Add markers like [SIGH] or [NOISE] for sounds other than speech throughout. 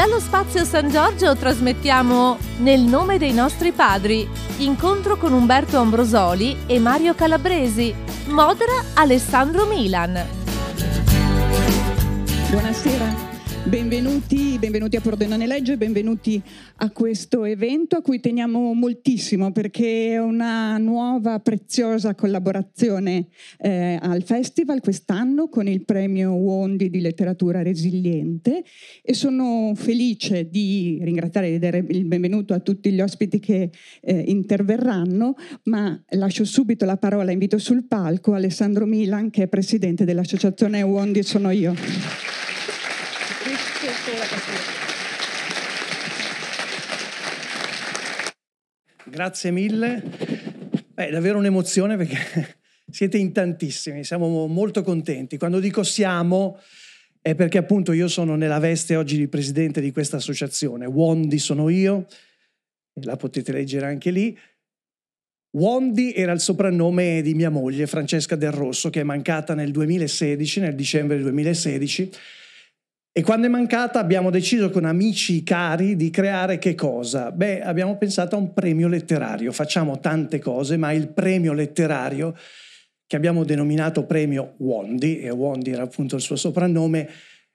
Dallo spazio San Giorgio trasmettiamo Nel nome dei nostri padri, incontro con Umberto Ambrosoli e Mario Calabresi, modera Alessandro Milan. Buonasera. Benvenuti, benvenuti a Pordenone Legge, benvenuti a questo evento a cui teniamo moltissimo perché è una nuova preziosa collaborazione eh, al festival quest'anno con il premio Wondi di letteratura resiliente e sono felice di ringraziare e dare il benvenuto a tutti gli ospiti che eh, interverranno, ma lascio subito la parola, invito sul palco Alessandro Milan che è presidente dell'associazione Wondi Sono Io. Grazie mille. È davvero un'emozione perché [LAUGHS] siete in tantissimi, siamo molto contenti. Quando dico siamo è perché appunto io sono nella veste oggi di presidente di questa associazione. Wondi sono io, la potete leggere anche lì. Wondi era il soprannome di mia moglie Francesca Del Rosso che è mancata nel 2016, nel dicembre del 2016 e quando è mancata abbiamo deciso con amici cari di creare che cosa? Beh, abbiamo pensato a un premio letterario. Facciamo tante cose, ma il premio letterario, che abbiamo denominato premio Wondi, e Wondi era appunto il suo soprannome,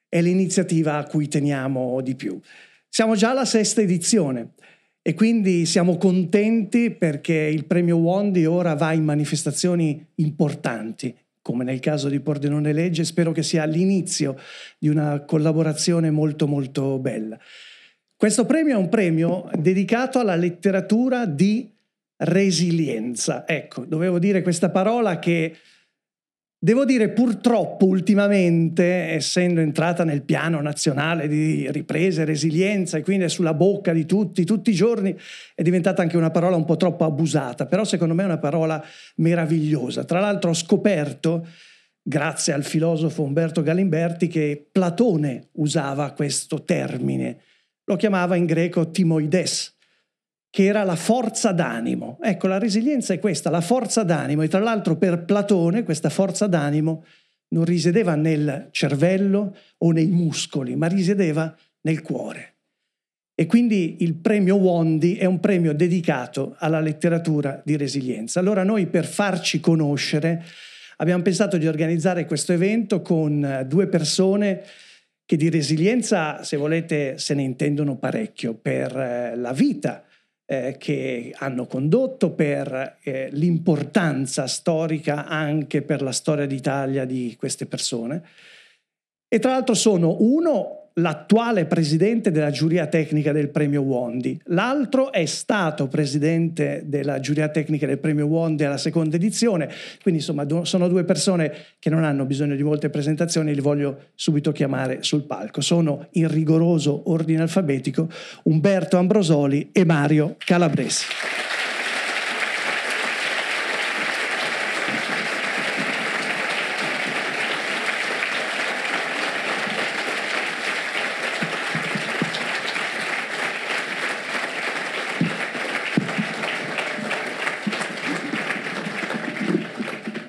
è l'iniziativa a cui teniamo di più. Siamo già alla sesta edizione e quindi siamo contenti perché il premio Wondi ora va in manifestazioni importanti come nel caso di Pordenone Legge, spero che sia l'inizio di una collaborazione molto molto bella. Questo premio è un premio dedicato alla letteratura di resilienza. Ecco, dovevo dire questa parola che Devo dire purtroppo ultimamente, essendo entrata nel piano nazionale di ripresa e resilienza e quindi è sulla bocca di tutti, tutti i giorni, è diventata anche una parola un po' troppo abusata, però secondo me è una parola meravigliosa. Tra l'altro ho scoperto, grazie al filosofo Umberto Galimberti, che Platone usava questo termine, lo chiamava in greco timoides, che era la forza d'animo. Ecco, la resilienza è questa, la forza d'animo. E tra l'altro per Platone questa forza d'animo non risiedeva nel cervello o nei muscoli, ma risiedeva nel cuore. E quindi il premio Wondi è un premio dedicato alla letteratura di resilienza. Allora noi per farci conoscere abbiamo pensato di organizzare questo evento con due persone che di resilienza, se volete, se ne intendono parecchio per eh, la vita eh, che hanno condotto, per eh, l'importanza storica anche per la storia d'Italia di queste persone. E tra l'altro sono uno l'attuale presidente della giuria tecnica del premio Wondi, l'altro è stato presidente della giuria tecnica del premio Wondi alla seconda edizione, quindi insomma sono due persone che non hanno bisogno di molte presentazioni, li voglio subito chiamare sul palco. Sono in rigoroso ordine alfabetico Umberto Ambrosoli e Mario Calabresi.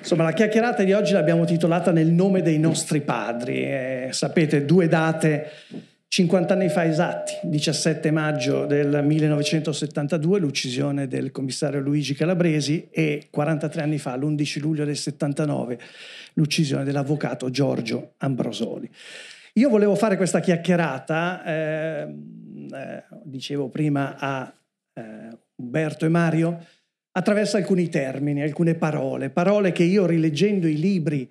Insomma, la chiacchierata di oggi l'abbiamo titolata Nel nome dei nostri padri. Eh, sapete, due date 50 anni fa esatti, 17 maggio del 1972, l'uccisione del commissario Luigi Calabresi e 43 anni fa, l'11 luglio del 79, l'uccisione dell'avvocato Giorgio Ambrosoli. Io volevo fare questa chiacchierata, eh, eh, dicevo prima a eh, Umberto e Mario, attraverso alcuni termini, alcune parole, parole che io rileggendo i libri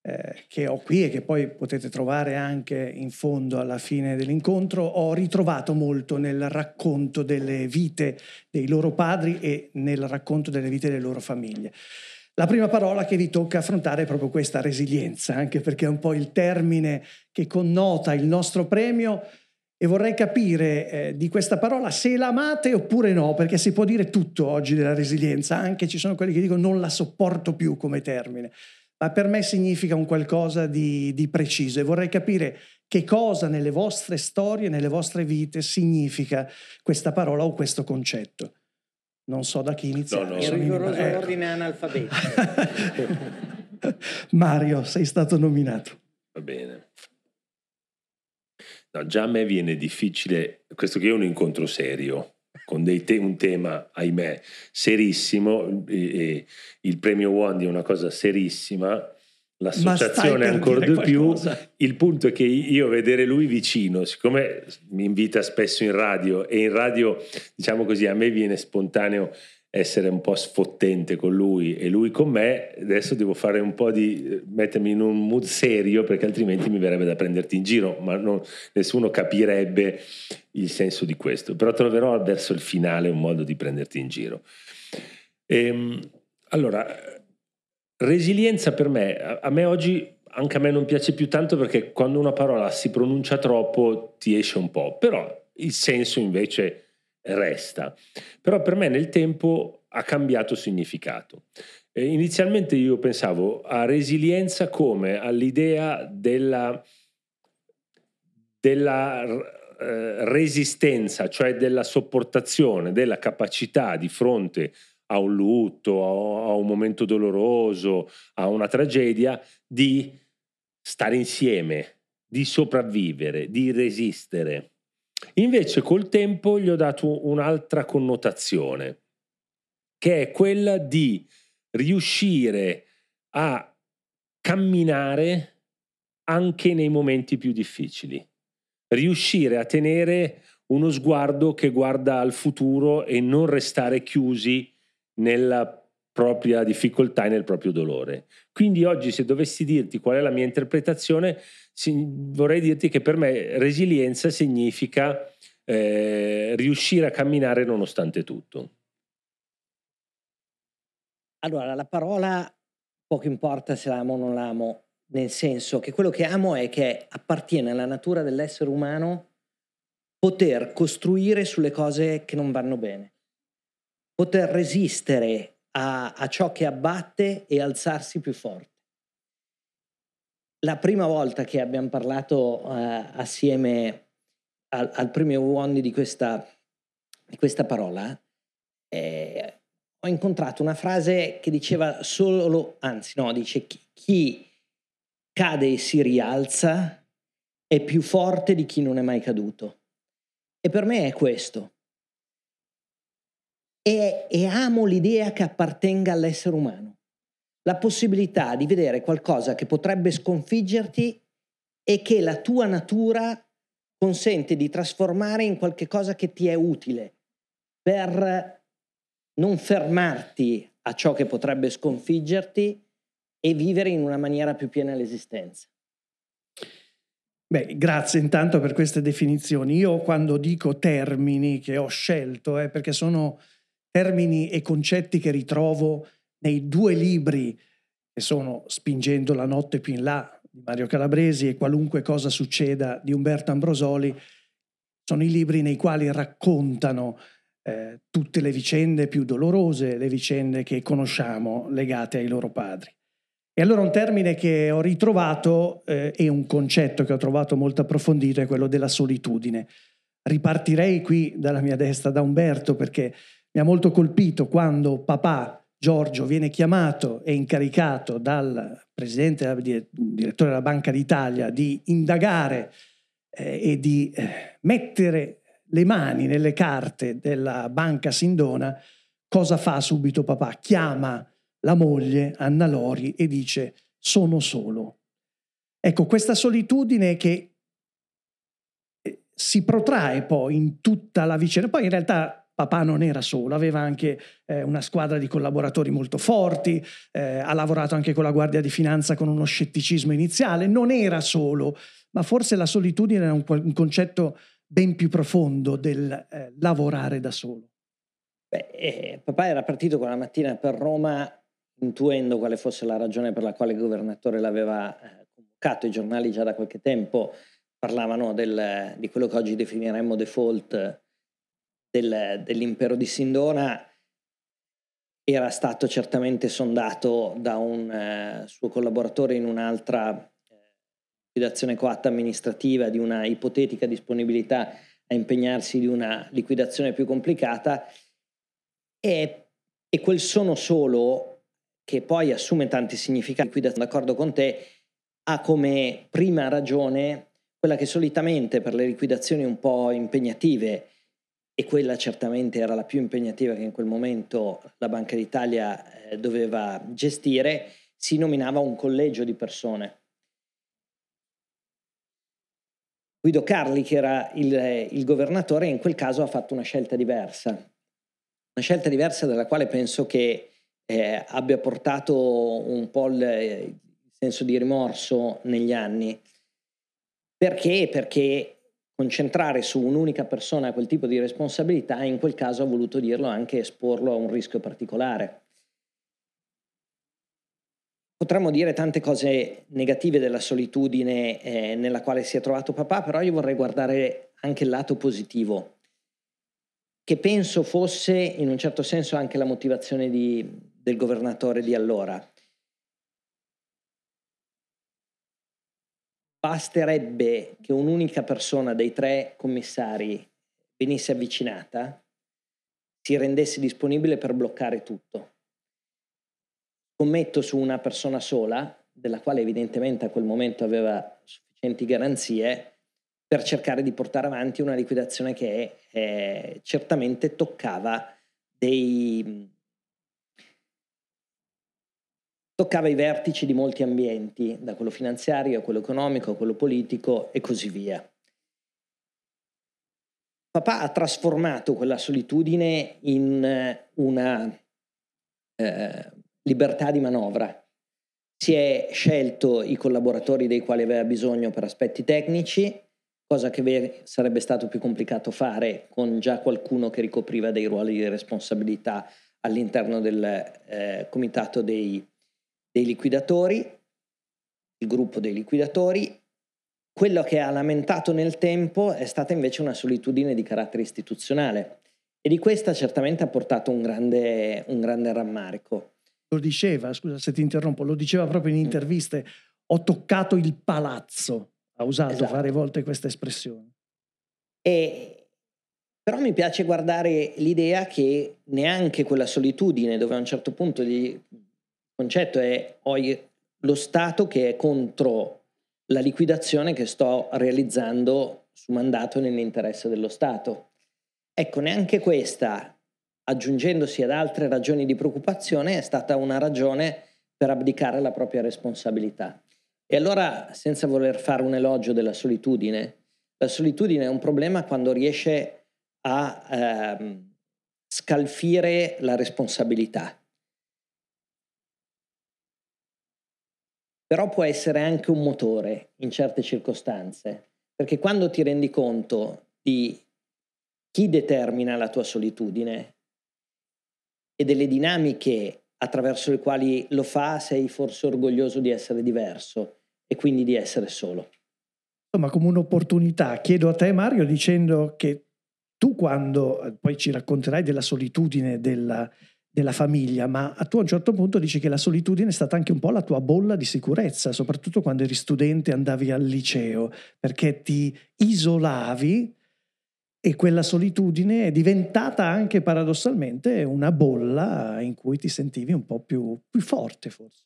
eh, che ho qui e che poi potete trovare anche in fondo alla fine dell'incontro, ho ritrovato molto nel racconto delle vite dei loro padri e nel racconto delle vite delle loro famiglie. La prima parola che vi tocca affrontare è proprio questa resilienza, anche perché è un po' il termine che connota il nostro premio e vorrei capire eh, di questa parola se l'amate oppure no, perché si può dire tutto oggi della resilienza, anche ci sono quelli che dicono non la sopporto più come termine, ma per me significa un qualcosa di, di preciso e vorrei capire che cosa nelle vostre storie, nelle vostre vite significa questa parola o questo concetto. Non so da chi iniziare. No, no. In rigoroso ecco. ordine analfabetico. [LAUGHS] Mario, sei stato nominato. Va bene. No, già a me viene difficile, questo che è un incontro serio, con te- un tema, ahimè, serissimo, e, il premio Wondi è una cosa serissima, l'associazione ancora di più. Il punto è che io vedere lui vicino, siccome mi invita spesso in radio e in radio, diciamo così, a me viene spontaneo essere un po' sfottente con lui e lui con me, adesso devo fare un po' di mettermi in un mood serio perché altrimenti mi verrebbe da prenderti in giro, ma non, nessuno capirebbe il senso di questo. Però troverò verso il finale un modo di prenderti in giro. Ehm, allora, resilienza per me, a, a me oggi anche a me non piace più tanto perché quando una parola si pronuncia troppo ti esce un po', però il senso invece resta. Però per me nel tempo ha cambiato significato. Eh, inizialmente io pensavo a resilienza come all'idea della, della eh, resistenza, cioè della sopportazione, della capacità di fronte a un lutto, a un momento doloroso, a una tragedia, di stare insieme, di sopravvivere, di resistere. Invece col tempo gli ho dato un'altra connotazione, che è quella di riuscire a camminare anche nei momenti più difficili, riuscire a tenere uno sguardo che guarda al futuro e non restare chiusi nella propria difficoltà e nel proprio dolore. Quindi oggi se dovessi dirti qual è la mia interpretazione, vorrei dirti che per me resilienza significa eh, riuscire a camminare nonostante tutto. Allora, la parola poco importa se l'amo o non l'amo, nel senso che quello che amo è che appartiene alla natura dell'essere umano poter costruire sulle cose che non vanno bene, poter resistere a, a ciò che abbatte e alzarsi più forte la prima volta che abbiamo parlato uh, assieme al, al primo Wondi di questa, di questa parola, eh, ho incontrato una frase che diceva solo, anzi no, dice chi, chi cade e si rialza è più forte di chi non è mai caduto. E per me è questo. E, e amo l'idea che appartenga all'essere umano la possibilità di vedere qualcosa che potrebbe sconfiggerti e che la tua natura consente di trasformare in qualche cosa che ti è utile per non fermarti a ciò che potrebbe sconfiggerti e vivere in una maniera più piena l'esistenza. Beh, grazie intanto per queste definizioni. Io quando dico termini che ho scelto è perché sono termini e concetti che ritrovo nei due libri che sono Spingendo la notte più in là di Mario Calabresi e Qualunque cosa succeda di Umberto Ambrosoli, sono i libri nei quali raccontano eh, tutte le vicende più dolorose, le vicende che conosciamo legate ai loro padri. E allora un termine che ho ritrovato eh, e un concetto che ho trovato molto approfondito è quello della solitudine. Ripartirei qui dalla mia destra da Umberto perché mi ha molto colpito quando papà Giorgio viene chiamato e incaricato dal presidente, direttore della Banca d'Italia di indagare eh, e di eh, mettere le mani nelle carte della banca Sindona, cosa fa subito papà? Chiama la moglie Anna Lori e dice sono solo. Ecco, questa solitudine che eh, si protrae poi in tutta la vicenda, poi in realtà papà non era solo, aveva anche eh, una squadra di collaboratori molto forti, eh, ha lavorato anche con la Guardia di Finanza con uno scetticismo iniziale, non era solo, ma forse la solitudine era un, un concetto ben più profondo del eh, lavorare da solo. Beh, eh, papà era partito quella mattina per Roma intuendo quale fosse la ragione per la quale il governatore l'aveva eh, convocato, i giornali già da qualche tempo parlavano del, di quello che oggi definiremmo default del, dell'impero di Sindona era stato certamente sondato da un eh, suo collaboratore in un'altra eh, liquidazione coatta amministrativa di una ipotetica disponibilità a impegnarsi di una liquidazione più complicata. E, e quel sono solo che poi assume tanti significati, d'accordo con te, ha come prima ragione quella che solitamente per le liquidazioni un po' impegnative, e quella certamente era la più impegnativa che in quel momento la Banca d'Italia eh, doveva gestire, si nominava un collegio di persone. Guido Carli, che era il, il governatore, in quel caso ha fatto una scelta diversa, una scelta diversa dalla quale penso che eh, abbia portato un po' il, il senso di rimorso negli anni. Perché? Perché concentrare su un'unica persona quel tipo di responsabilità, in quel caso ha voluto dirlo anche esporlo a un rischio particolare. Potremmo dire tante cose negative della solitudine eh, nella quale si è trovato papà, però io vorrei guardare anche il lato positivo, che penso fosse in un certo senso anche la motivazione di, del governatore di allora. Basterebbe che un'unica persona dei tre commissari venisse avvicinata, si rendesse disponibile per bloccare tutto. Scommetto su una persona sola, della quale evidentemente a quel momento aveva sufficienti garanzie, per cercare di portare avanti una liquidazione che eh, certamente toccava dei, toccava i vertici di molti ambienti, da quello finanziario a quello economico a quello politico e così via. Papà ha trasformato quella solitudine in eh, una eh, libertà di manovra. Si è scelto i collaboratori dei quali aveva bisogno per aspetti tecnici, cosa che sarebbe stato più complicato fare con già qualcuno che ricopriva dei ruoli di responsabilità all'interno del eh, comitato dei dei liquidatori, il gruppo dei liquidatori. Quello che ha lamentato nel tempo è stata invece una solitudine di carattere istituzionale e di questa certamente ha portato un grande, un grande rammarico. Lo diceva, scusa se ti interrompo, lo diceva proprio in interviste, ho toccato il palazzo, ha usato esatto. varie volte questa espressione. E, però mi piace guardare l'idea che neanche quella solitudine, dove a un certo punto gli concetto è ho lo Stato che è contro la liquidazione che sto realizzando su mandato nell'interesse dello Stato. Ecco, neanche questa, aggiungendosi ad altre ragioni di preoccupazione, è stata una ragione per abdicare la propria responsabilità. E allora, senza voler fare un elogio della solitudine, la solitudine è un problema quando riesce a ehm, scalfire la responsabilità. Però può essere anche un motore in certe circostanze, perché quando ti rendi conto di chi determina la tua solitudine e delle dinamiche attraverso le quali lo fa, sei forse orgoglioso di essere diverso e quindi di essere solo. Insomma, come un'opportunità, chiedo a te Mario dicendo che tu quando poi ci racconterai della solitudine della, della famiglia, ma tu a un certo punto dici che la solitudine è stata anche un po' la tua bolla di sicurezza, soprattutto quando eri studente e andavi al liceo, perché ti isolavi e quella solitudine è diventata anche paradossalmente una bolla in cui ti sentivi un po' più, più forte forse.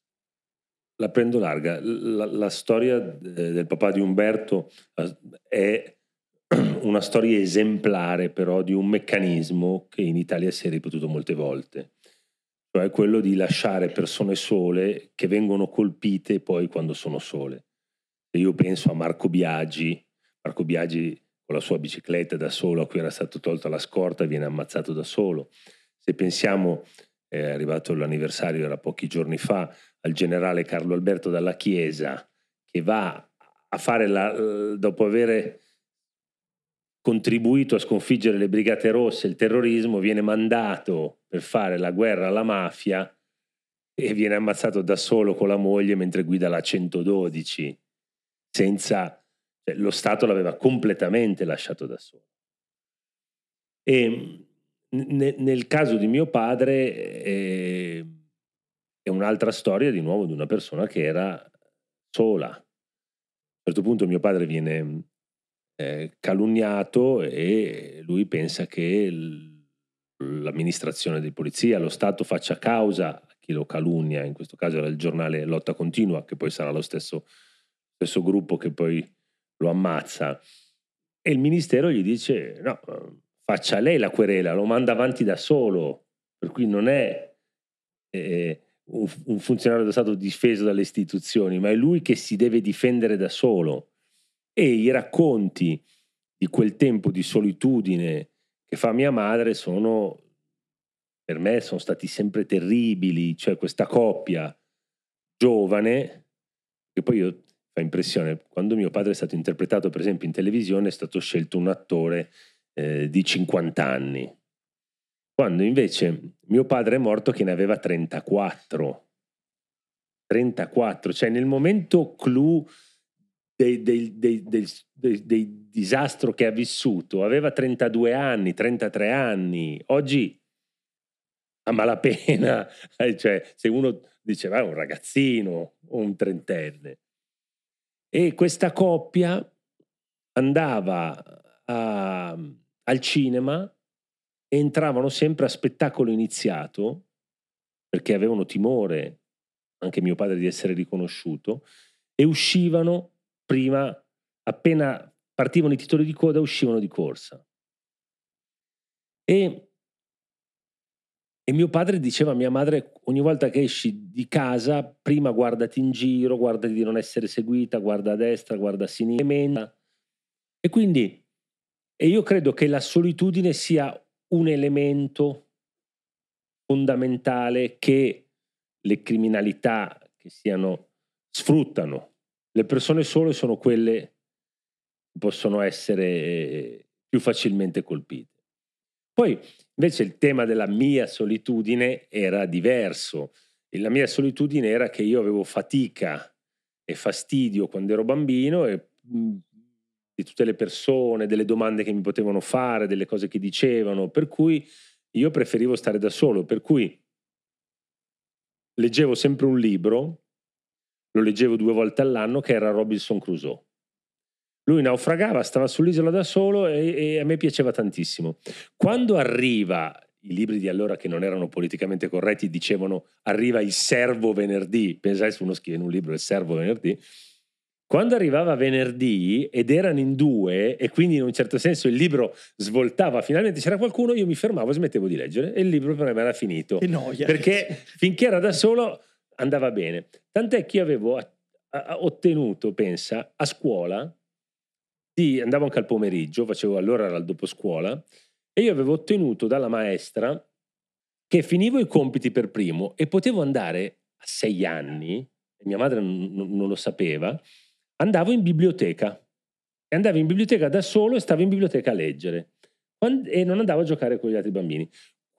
La prendo larga. La, la storia del papà di Umberto eh, è [CLEARS THROAT] una storia esemplare però di un meccanismo che in Italia si è ripetuto molte volte cioè quello di lasciare persone sole che vengono colpite poi quando sono sole. Io penso a Marco Biagi, Marco Biagi con la sua bicicletta da solo a cui era stato tolta la scorta viene ammazzato da solo. Se pensiamo, è arrivato l'anniversario, era pochi giorni fa, al generale Carlo Alberto dalla Chiesa che va a fare la, dopo aver contribuito a sconfiggere le brigate rosse, il terrorismo, viene mandato per fare la guerra alla mafia e viene ammazzato da solo con la moglie mentre guida la 112, senza... Cioè, lo Stato l'aveva completamente lasciato da solo. E ne, nel caso di mio padre eh, è un'altra storia di nuovo di una persona che era sola. A un certo punto mio padre viene eh, calunniato e lui pensa che l'amministrazione di polizia, lo Stato faccia causa a chi lo calunnia, in questo caso era il giornale Lotta Continua, che poi sarà lo stesso, stesso gruppo che poi lo ammazza. E il ministero gli dice no, faccia lei la querela, lo manda avanti da solo, per cui non è eh, un, un funzionario dello Stato difeso dalle istituzioni, ma è lui che si deve difendere da solo. E i racconti di quel tempo di solitudine che fa mia madre sono, per me, sono stati sempre terribili, cioè questa coppia giovane, che poi io fa impressione, quando mio padre è stato interpretato per esempio in televisione è stato scelto un attore eh, di 50 anni, quando invece mio padre è morto che ne aveva 34. 34, cioè nel momento clou del, del, del, del, disastro che ha vissuto, aveva 32 anni, 33 anni, oggi a malapena, [LAUGHS] cioè se uno diceva è un ragazzino o un trentenne. E questa coppia andava a, al cinema entravano sempre a spettacolo iniziato, perché avevano timore, anche mio padre, di essere riconosciuto, e uscivano prima, appena partivano i titoli di coda, uscivano di corsa. E, e mio padre diceva a mia madre, ogni volta che esci di casa, prima guardati in giro, guardati di non essere seguita, guarda a destra, guarda a sinistra. E quindi, e io credo che la solitudine sia un elemento fondamentale che le criminalità che siano sfruttano. Le persone sole sono quelle che possono essere più facilmente colpite. Poi invece il tema della mia solitudine era diverso. La mia solitudine era che io avevo fatica e fastidio quando ero bambino e di tutte le persone, delle domande che mi potevano fare, delle cose che dicevano, per cui io preferivo stare da solo, per cui leggevo sempre un libro, lo leggevo due volte all'anno, che era Robinson Crusoe. Lui naufragava, stava sull'isola da solo e, e a me piaceva tantissimo. Quando arriva i libri di allora che non erano politicamente corretti dicevano arriva il servo venerdì, pensai se uno scrive in un libro il servo venerdì, quando arrivava venerdì ed erano in due e quindi in un certo senso il libro svoltava, finalmente c'era qualcuno, io mi fermavo e smettevo di leggere e il libro per me era finito. Che noia. Perché finché era da solo andava bene. Tant'è che io avevo a, a, ottenuto, pensa, a scuola, di, andavo anche al pomeriggio, facevo allora era il dopo scuola, e io avevo ottenuto dalla maestra che finivo i compiti per primo e potevo andare a sei anni, mia madre non, non lo sapeva, andavo in biblioteca. E andavo in biblioteca da solo e stavo in biblioteca a leggere. e non andavo a giocare con gli altri bambini.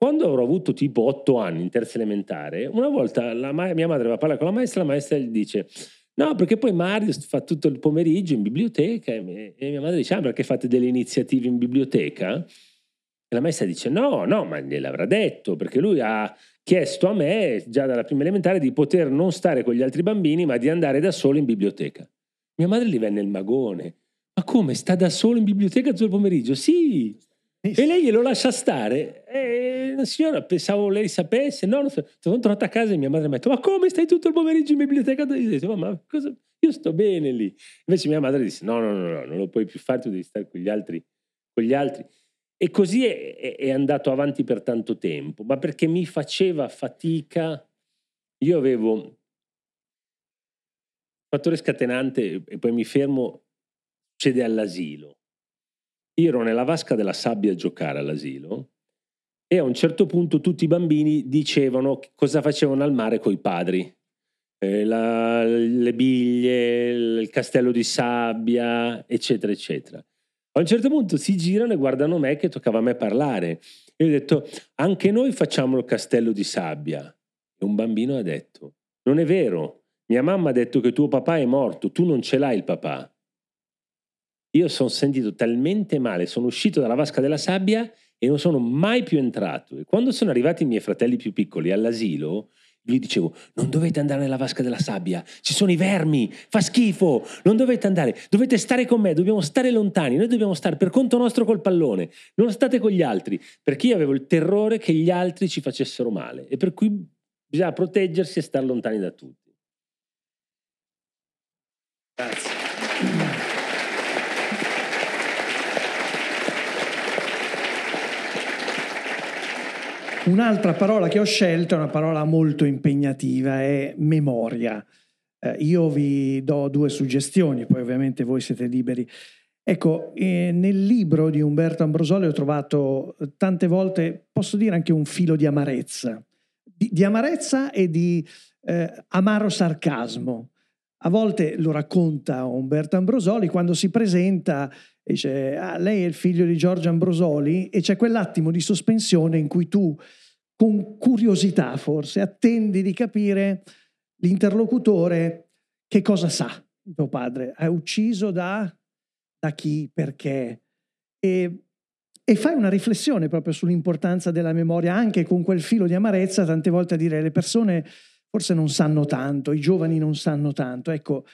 Quando avrò avuto tipo otto anni in terza elementare, una volta ma- mia madre va a parlare con la maestra, la maestra gli dice no perché poi Mario fa tutto il pomeriggio in biblioteca e, mia madre dice ah perché fate delle iniziative in biblioteca? E la maestra dice no, no, ma gliel'avrà detto perché lui ha chiesto a me già dalla prima elementare di poter non stare con gli altri bambini ma di andare da solo in biblioteca. Mia madre gli venne il magone. Ma come? Sta da solo in biblioteca tutto il pomeriggio? Sì. E lei glielo lascia stare. E la signora, pensavo lei sapesse. No, sono tornata a casa e mia madre mi ha detto, ma come stai tutto il pomeriggio in biblioteca? Io dicevo, ma cosa? Io sto bene lì. Invece mia madre disse, no, no, no, no, non lo puoi più fare, tu devi stare con gli altri. Con gli altri. E così è, è andato avanti per tanto tempo, ma perché mi faceva fatica. Io avevo fattore scatenante, e poi mi fermo, succede all'asilo. Io ero nella vasca della sabbia a giocare all'asilo e a un certo punto tutti i bambini dicevano cosa facevano al mare coi padri. Eh, la, le biglie, il castello di sabbia, eccetera, eccetera. A un certo punto si girano e guardano me che toccava a me parlare. E ho detto, anche noi facciamo il castello di sabbia. E un bambino ha detto, non è vero, mia mamma ha detto che tuo papà è morto, tu non ce l'hai il papà. Io sono sentito talmente male, sono uscito dalla vasca della sabbia e non sono mai più entrato. E quando sono arrivati i miei fratelli più piccoli all'asilo, gli dicevo, non dovete andare nella vasca della sabbia, ci sono i vermi, fa schifo, non dovete andare, dovete stare con me, dobbiamo stare lontani, noi dobbiamo stare per conto nostro col pallone, non state con gli altri, perché io avevo il terrore che gli altri ci facessero male e per cui bisogna proteggersi e stare lontani da tutti. Grazie. Un'altra parola che ho scelto è una parola molto impegnativa, è memoria. Eh, io vi do due suggestioni, poi ovviamente voi siete liberi. Ecco, eh, nel libro di Umberto Ambrosoli ho trovato tante volte, posso dire anche un filo di amarezza, di, di amarezza e di eh, amaro sarcasmo. A volte lo racconta Umberto Ambrosoli quando si presenta e dice ah, lei è il figlio di Giorgio Ambrosoli e c'è quell'attimo di sospensione in cui tu con curiosità forse attendi di capire l'interlocutore che cosa sa di tuo padre. È ucciso da, da chi, perché. E, e fai una riflessione proprio sull'importanza della memoria, anche con quel filo di amarezza, tante volte a dire le persone forse non sanno tanto, i giovani non sanno tanto. Ecco,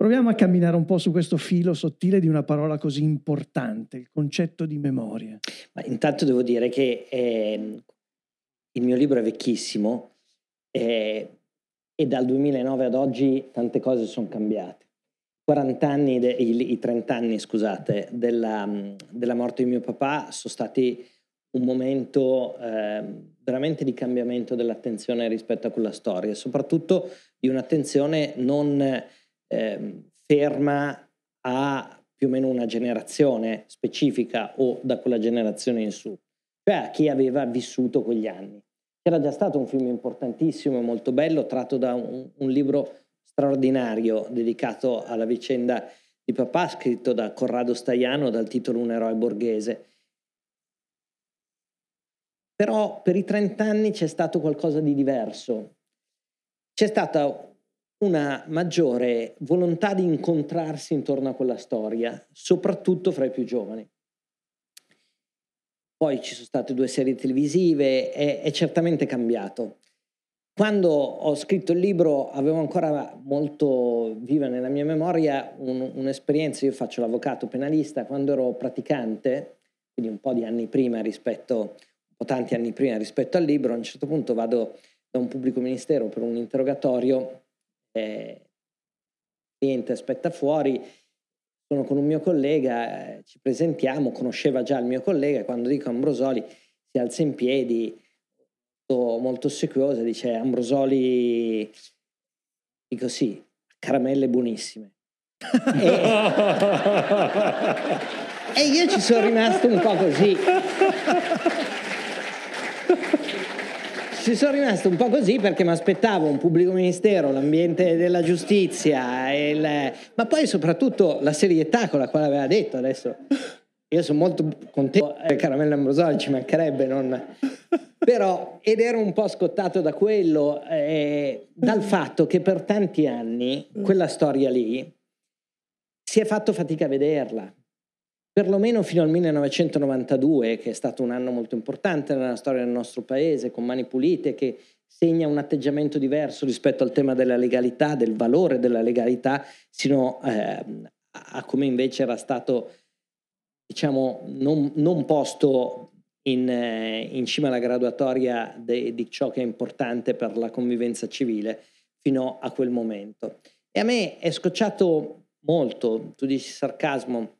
proviamo a camminare un po' su questo filo sottile di una parola così importante, il concetto di memoria. Ma intanto devo dire che eh, il mio libro è vecchissimo eh, e dal 2009 ad oggi tante cose sono cambiate. 40 anni, de, i, i, 30 anni, scusate, della, della morte di mio papà sono stati un momento eh, veramente di cambiamento dell'attenzione rispetto a quella storia, soprattutto di un'attenzione non eh, ferma a più o meno una generazione specifica o da quella generazione in su, cioè a chi aveva vissuto quegli anni. Era già stato un film importantissimo e molto bello, tratto da un, un libro straordinario dedicato alla vicenda di papà, scritto da Corrado Staiano dal titolo Un eroe borghese però per i 30 anni c'è stato qualcosa di diverso. C'è stata una maggiore volontà di incontrarsi intorno a quella storia, soprattutto fra i più giovani. Poi ci sono state due serie televisive, è, è certamente cambiato. Quando ho scritto il libro avevo ancora molto viva nella mia memoria un, un'esperienza, io faccio l'avvocato penalista, quando ero praticante, quindi un po' di anni prima rispetto a o tanti anni prima rispetto al libro, a un certo punto vado da un pubblico ministero per un interrogatorio, eh, cliente aspetta fuori, sono con un mio collega, eh, ci presentiamo, conosceva già il mio collega, quando dico Ambrosoli si alza in piedi, molto, molto ossequiosa, dice Ambrosoli, dico sì, caramelle buonissime. e, [LAUGHS] e io ci sono rimasto un po' così. Ci sono rimasto un po' così perché mi aspettavo un pubblico ministero, l'ambiente della giustizia, il... ma poi soprattutto la serietà con la quale aveva detto adesso. Io sono molto contento, eh, Caramella Ambrosoli ci mancherebbe, non... però ed ero un po' scottato da quello, eh, dal fatto che per tanti anni quella storia lì si è fatto fatica a vederla perlomeno fino al 1992, che è stato un anno molto importante nella storia del nostro paese, con mani pulite, che segna un atteggiamento diverso rispetto al tema della legalità, del valore della legalità, sino eh, a come invece era stato, diciamo, non, non posto in, eh, in, cima alla graduatoria de, di ciò che è importante per la convivenza civile fino a quel momento. E a me è scocciato molto, tu dici sarcasmo,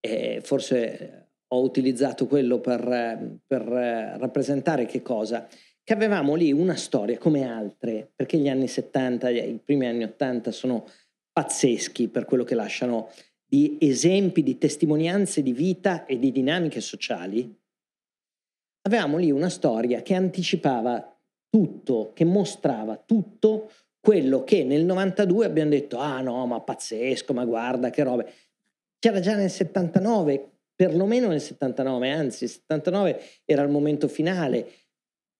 e forse ho utilizzato quello per, per rappresentare che cosa? Che avevamo lì una storia come altre, perché gli anni 70, i primi anni 80 sono pazzeschi per quello che lasciano di esempi, di testimonianze di vita e di dinamiche sociali. Avevamo lì una storia che anticipava tutto, che mostrava tutto quello che nel 92 abbiamo detto, ah no, ma pazzesco, ma guarda che robe c'era già nel 79, perlomeno nel 79, anzi il 79 era il momento finale.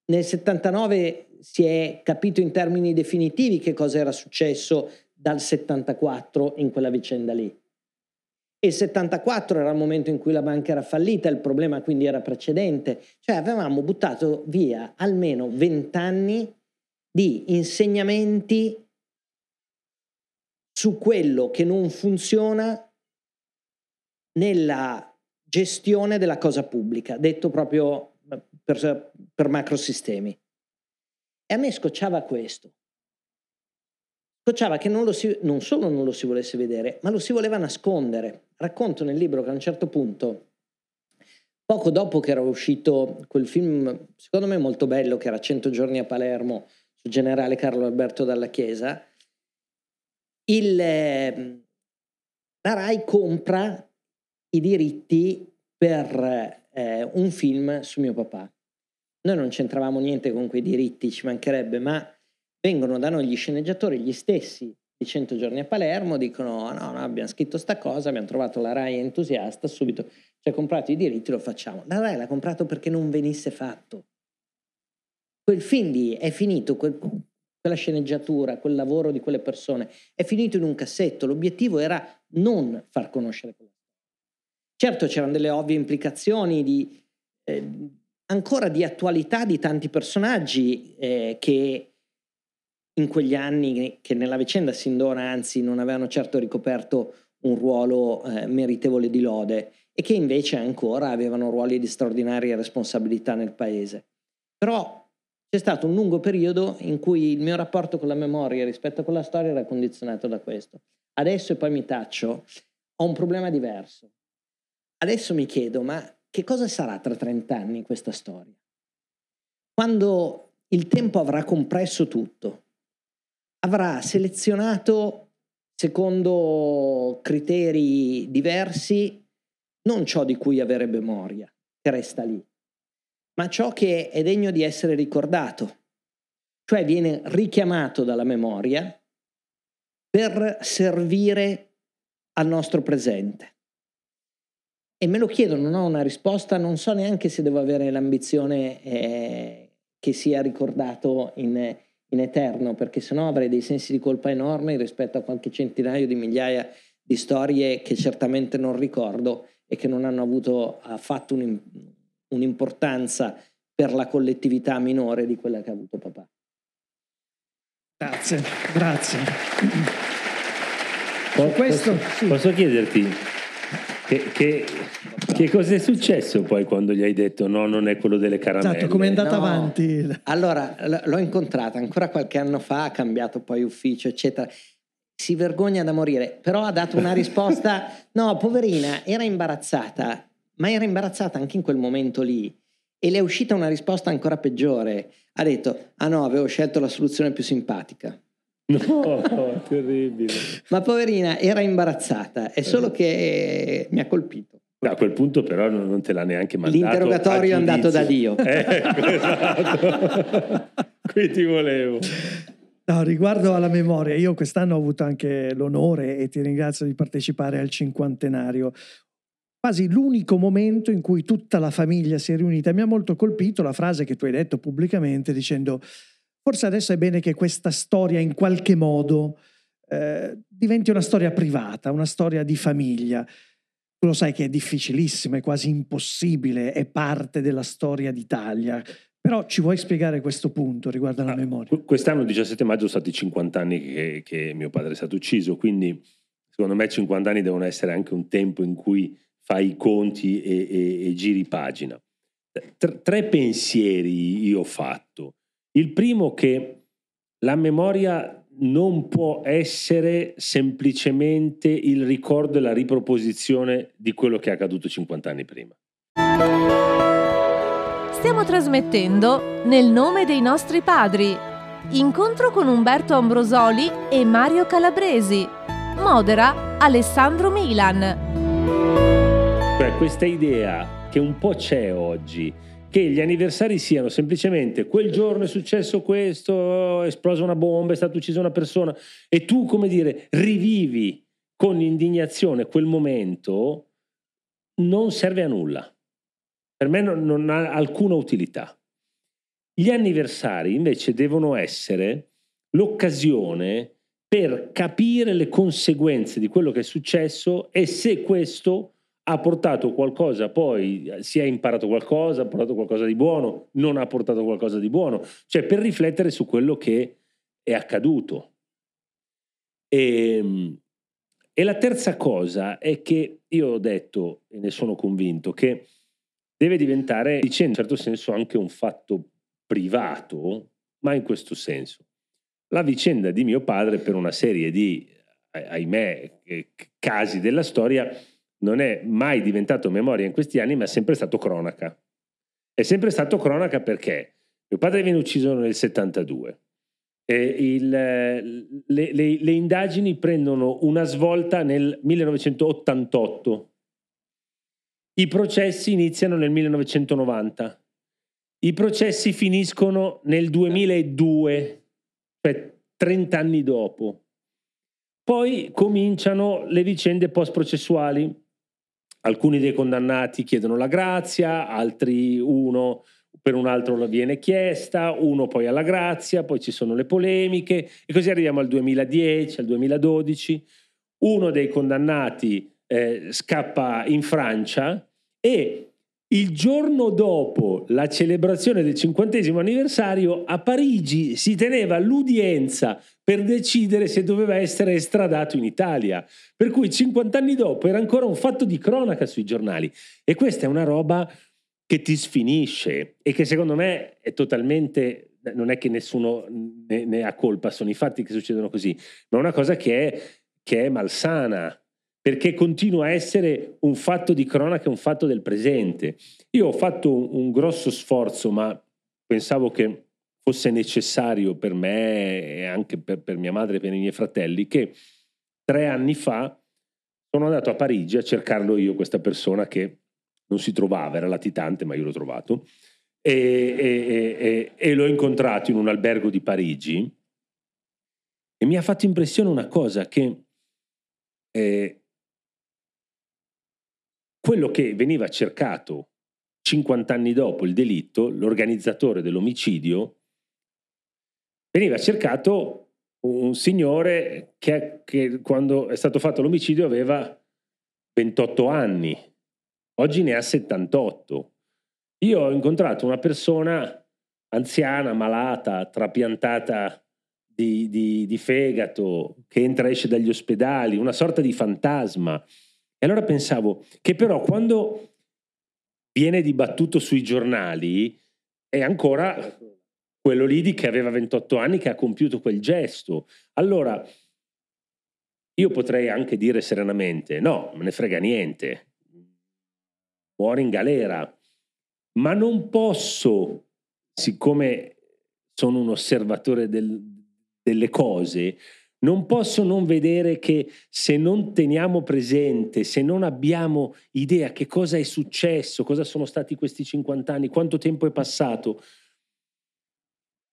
Nel 79 si è capito in termini definitivi che cosa era successo dal 74 in quella vicenda lì. E il 74 era il momento in cui la banca era fallita, il problema quindi era precedente. Cioè avevamo buttato via almeno 20 anni di insegnamenti su quello che non funziona nella gestione della cosa pubblica, detto proprio per, per macrosistemi. E a me scocciava questo. Scocciava che non, si, non solo non lo si volesse vedere, ma lo si voleva nascondere. Racconto nel libro che a un certo punto poco dopo che era uscito quel film, secondo me molto bello, che era 100 giorni a Palermo, sul generale Carlo Alberto Dalla Chiesa, il, eh, la RAI compra i diritti per eh, un film su mio papà. Noi non c'entravamo niente con quei diritti, ci mancherebbe, ma vengono da noi gli sceneggiatori, gli stessi di 100 giorni a Palermo, dicono no, no, abbiamo scritto sta cosa, abbiamo trovato la RAI entusiasta, subito ci ha comprato i diritti, lo facciamo. La RAI l'ha comprato perché non venisse fatto. Quel film lì è finito, quel, quella sceneggiatura, quel lavoro di quelle persone, è finito in un cassetto. L'obiettivo era non far conoscere quella Certo c'erano delle ovvie implicazioni di, eh, ancora di attualità di tanti personaggi eh, che in quegli anni, che nella vicenda Sindona anzi non avevano certo ricoperto un ruolo eh, meritevole di lode e che invece ancora avevano ruoli di straordinaria responsabilità nel paese. Però c'è stato un lungo periodo in cui il mio rapporto con la memoria rispetto a quella storia era condizionato da questo. Adesso, e poi mi taccio, ho un problema diverso. Adesso mi chiedo, ma che cosa sarà tra 30 anni questa storia? Quando il tempo avrà compresso tutto, avrà selezionato secondo criteri diversi non ciò di cui avere memoria, che resta lì, ma ciò che è degno di essere ricordato, cioè viene richiamato dalla memoria per servire al nostro presente. E me lo chiedo, non ho una risposta, non so neanche se devo avere l'ambizione eh, che sia ricordato in, in eterno, perché sennò avrei dei sensi di colpa enormi rispetto a qualche centinaio di migliaia di storie che certamente non ricordo e che non hanno avuto affatto un, un'importanza per la collettività minore di quella che ha avuto papà. Grazie, grazie. Po- Questo, posso, sì. posso chiederti che, che, che cosa è successo poi quando gli hai detto no, non è quello delle caramelle? Esatto, come è andata no. avanti? Allora, l'ho incontrata ancora qualche anno fa, ha cambiato poi ufficio, eccetera. Si vergogna da morire, però ha dato una risposta, [LAUGHS] no, poverina, era imbarazzata, ma era imbarazzata anche in quel momento lì. E le è uscita una risposta ancora peggiore. Ha detto, ah no, avevo scelto la soluzione più simpatica. [LAUGHS] No, terribile. Ma poverina, era imbarazzata, è solo che mi ha colpito. a quel punto però non te l'ha neanche mandato. L'interrogatorio è andato da Dio. Ecco, [LAUGHS] esatto. Qui ti volevo. No, riguardo alla memoria, io quest'anno ho avuto anche l'onore e ti ringrazio di partecipare al cinquantenario quasi l'unico momento in cui tutta la famiglia si è riunita. Mi ha molto colpito la frase che tu hai detto pubblicamente dicendo forse adesso è bene che questa storia in qualche modo eh, diventi una storia privata, una storia di famiglia. Tu lo sai che è difficilissimo, è quasi impossibile, è parte della storia d'Italia. Però ci vuoi spiegare questo punto riguardo alla ah, memoria? Quest'anno, il 17 maggio, sono stati 50 anni che, che mio padre è stato ucciso, quindi secondo me 50 anni devono essere anche un tempo in cui fai i conti e, e, e giri pagina. Tre, tre pensieri io ho fatto. Il primo che la memoria non può essere semplicemente il ricordo e la riproposizione di quello che è accaduto 50 anni prima. Stiamo trasmettendo Nel nome dei nostri padri. Incontro con Umberto Ambrosoli e Mario Calabresi. Modera Alessandro Milan. Cioè questa idea che un po' c'è oggi, che gli anniversari siano semplicemente quel giorno è successo questo, è esplosa una bomba, è stata uccisa una persona e tu, come dire, rivivi con indignazione quel momento, non serve a nulla. Per me non, non ha alcuna utilità. Gli anniversari invece devono essere l'occasione per capire le conseguenze di quello che è successo e se questo ha portato qualcosa, poi si è imparato qualcosa, ha portato qualcosa di buono, non ha portato qualcosa di buono, cioè per riflettere su quello che è accaduto. E, ehm, e la terza cosa è che io ho detto, e ne sono convinto, che deve diventare, in un certo senso, anche un fatto privato, ma in questo senso. La vicenda di mio padre, per una serie di, ahimè, casi della storia, non è mai diventato memoria in questi anni, ma è sempre stato cronaca. È sempre stato cronaca perché mio padre viene ucciso nel 72. Il, le, le, le, indagini prendono una svolta nel 1988. I processi iniziano nel 1990. I processi finiscono nel 2002, cioè 30 anni dopo. Poi cominciano le vicende post-processuali. Alcuni dei condannati chiedono la grazia, altri uno per un altro la viene chiesta, uno poi alla grazia, poi ci sono le polemiche e così arriviamo al 2010, al 2012. Uno dei condannati eh, scappa in Francia e il giorno dopo la celebrazione del cinquantesimo anniversario a Parigi si teneva l'udienza per decidere se doveva essere estradato in Italia. Per cui 50 anni dopo era ancora un fatto di cronaca sui giornali. E questa è una roba che ti sfinisce e che secondo me è totalmente, non è che nessuno ne, ne ha colpa, sono i fatti che succedono così, ma è una cosa che è, che è malsana perché continua a essere un fatto di cronaca, un fatto del presente. Io ho fatto un, un grosso sforzo, ma pensavo che fosse necessario per me e anche per, per mia madre e per i miei fratelli, che tre anni fa sono andato a Parigi a cercarlo io, questa persona che non si trovava, era latitante, ma io l'ho trovato, e, e, e, e l'ho incontrato in un albergo di Parigi. E mi ha fatto impressione una cosa che eh, quello che veniva cercato 50 anni dopo il delitto, l'organizzatore dell'omicidio, veniva cercato un signore che, che quando è stato fatto l'omicidio aveva 28 anni, oggi ne ha 78. Io ho incontrato una persona anziana, malata, trapiantata di, di, di fegato, che entra e esce dagli ospedali, una sorta di fantasma e allora pensavo che però quando viene dibattuto sui giornali è ancora quello lì di che aveva 28 anni che ha compiuto quel gesto. Allora, io potrei anche dire serenamente, no, me ne frega niente, muore in galera, ma non posso, siccome sono un osservatore del, delle cose, non posso non vedere che se non teniamo presente, se non abbiamo idea che cosa è successo, cosa sono stati questi 50 anni, quanto tempo è passato,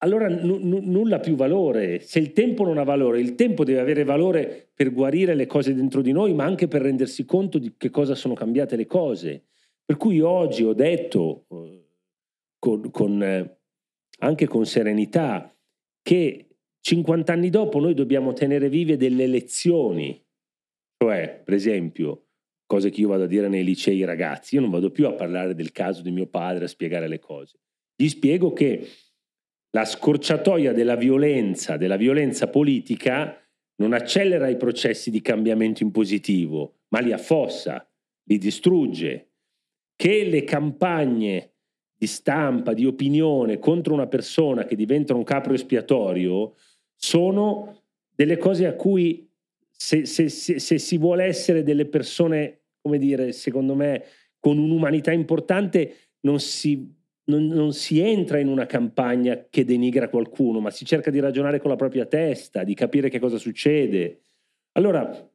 allora n- n- nulla più valore. Se il tempo non ha valore, il tempo deve avere valore per guarire le cose dentro di noi, ma anche per rendersi conto di che cosa sono cambiate le cose. Per cui oggi ho detto eh, con, con, eh, anche con serenità che 50 anni dopo noi dobbiamo tenere vive delle lezioni, cioè, per esempio, cose che io vado a dire nei licei ai ragazzi, io non vado più a parlare del caso di mio padre, a spiegare le cose. Gli spiego che la scorciatoia della violenza, della violenza politica, non accelera i processi di cambiamento in positivo, ma li affossa, li distrugge. Che le campagne di stampa, di opinione contro una persona che diventa un capro espiatorio sono delle cose a cui se, se, se, se, si vuole essere delle persone, come dire, secondo me, con un'umanità importante, non si, non, non si entra in una campagna che denigra qualcuno, ma si cerca di ragionare con la propria testa, di capire che cosa succede. Allora,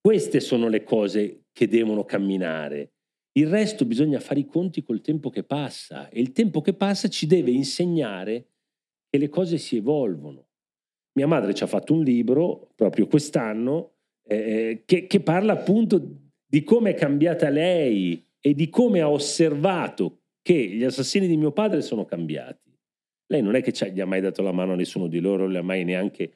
queste sono le cose che devono camminare. Il resto bisogna fare i conti col tempo che passa e il tempo che passa ci deve insegnare che le cose si evolvono. Mia madre ci ha fatto un libro proprio quest'anno eh, che, che parla appunto di come è cambiata lei e di come ha osservato che gli assassini di mio padre sono cambiati. Lei non è che gli ha mai dato la mano a nessuno di loro, le ha mai neanche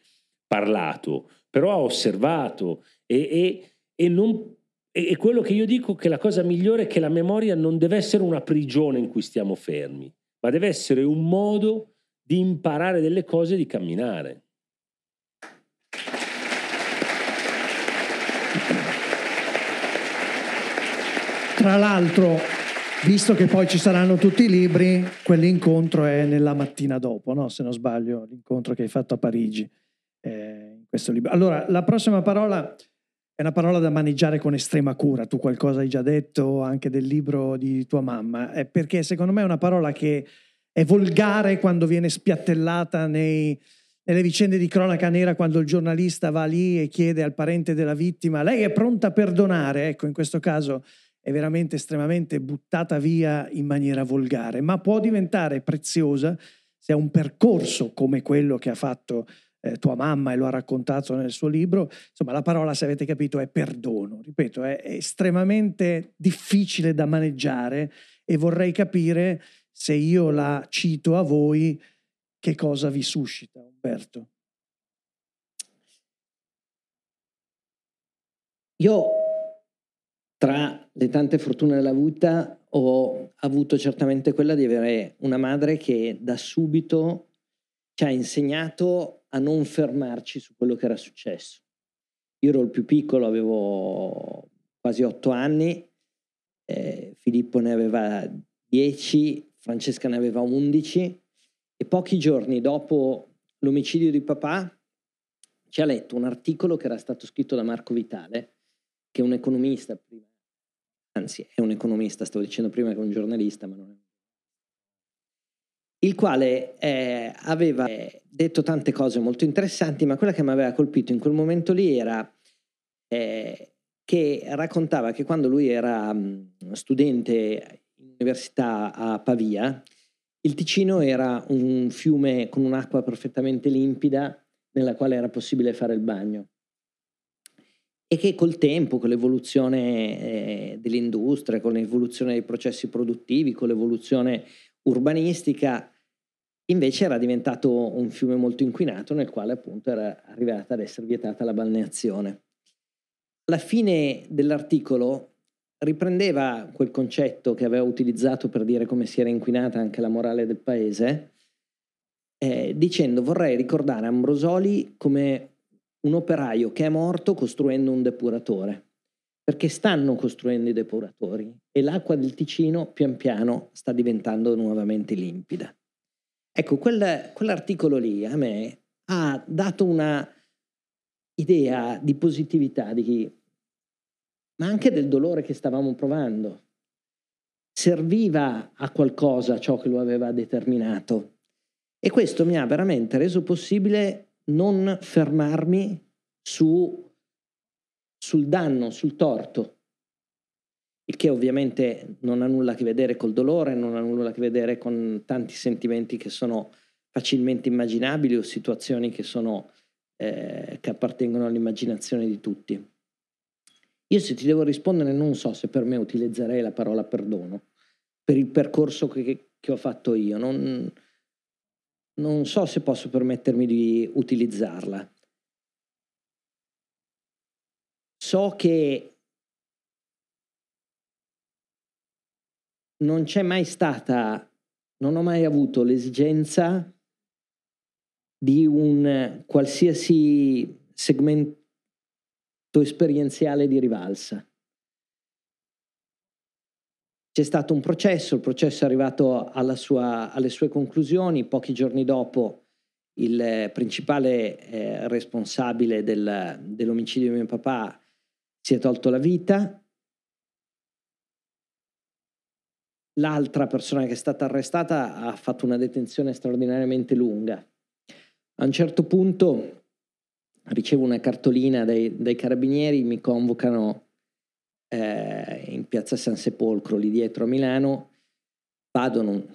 parlato, però ha osservato e, e, e, non, e quello che io dico che la cosa migliore è che la memoria non deve essere una prigione in cui stiamo fermi, ma deve essere un modo di imparare delle cose e di camminare. Tra l'altro, visto che poi ci saranno tutti i libri, quell'incontro è nella mattina dopo, no? se non sbaglio, l'incontro che hai fatto a Parigi. Eh, questo libro. Allora, la prossima parola è una parola da maneggiare con estrema cura. Tu qualcosa hai già detto anche del libro di tua mamma, è perché secondo me è una parola che è volgare quando viene spiattellata nei, nelle vicende di cronaca nera, quando il giornalista va lì e chiede al parente della vittima, lei è pronta a perdonare? Ecco, in questo caso è veramente estremamente buttata via in maniera volgare, ma può diventare preziosa se un percorso come quello che ha fatto eh, tua mamma e lo ha raccontato nel suo libro. Insomma, la parola, se avete capito, è perdono. Ripeto, è, è estremamente difficile da maneggiare e vorrei capire se io la cito a voi, che cosa vi suscita, Umberto? Io, tra le tante fortune della vita, ho avuto certamente quella di avere una madre che da subito ci ha insegnato a non fermarci su quello che era successo. Io ero il più piccolo, avevo quasi otto anni, eh, Filippo ne aveva dieci, Francesca ne aveva undici e pochi giorni dopo l'omicidio di papà ci ha letto un articolo che era stato scritto da Marco Vitale, che è un economista, prima, anzi è un economista, stavo dicendo prima che è un giornalista, ma non è il quale eh, aveva eh, detto tante cose molto interessanti, ma quella che mi aveva colpito in quel momento lì era eh, che raccontava che quando lui era mh, studente in università a Pavia, il Ticino era un fiume con un'acqua perfettamente limpida nella quale era possibile fare il bagno e che col tempo, con l'evoluzione eh, dell'industria, con l'evoluzione dei processi produttivi, con l'evoluzione urbanistica, invece era diventato un fiume molto inquinato nel quale appunto era arrivata ad essere vietata la balneazione. La fine dell'articolo riprendeva quel concetto che aveva utilizzato per dire come si era inquinata anche la morale del paese, eh, dicendo vorrei ricordare Ambrosoli come un operaio che è morto costruendo un depuratore perché stanno costruendo i depuratori e l'acqua del Ticino pian piano sta diventando nuovamente limpida. Ecco, quel, quell'articolo lì a me ha dato una idea di positività, di, ma anche del dolore che stavamo provando. Serviva a qualcosa ciò che lo aveva determinato. E questo mi ha veramente reso possibile non fermarmi su sul danno, sul torto, il che ovviamente non ha nulla a che vedere col dolore, non ha nulla a che vedere con tanti sentimenti che sono facilmente immaginabili o situazioni che, sono, eh, che appartengono all'immaginazione di tutti. Io se ti devo rispondere non so se per me utilizzerei la parola perdono, per il percorso che, che ho fatto io, non, non so se posso permettermi di utilizzarla. so che non c'è mai stata, non ho mai avuto l'esigenza di un qualsiasi segmento esperienziale di rivalsa. C'è stato un processo, il processo è arrivato sua, alle sue conclusioni, pochi giorni dopo il principale eh, responsabile del, dell'omicidio di mio papà si è tolto la vita. L'altra persona che è stata arrestata ha fatto una detenzione straordinariamente lunga. A un certo punto ricevo una cartolina dai, dai carabinieri, mi convocano eh, in piazza San Sepolcro, lì dietro a Milano. Vado, non,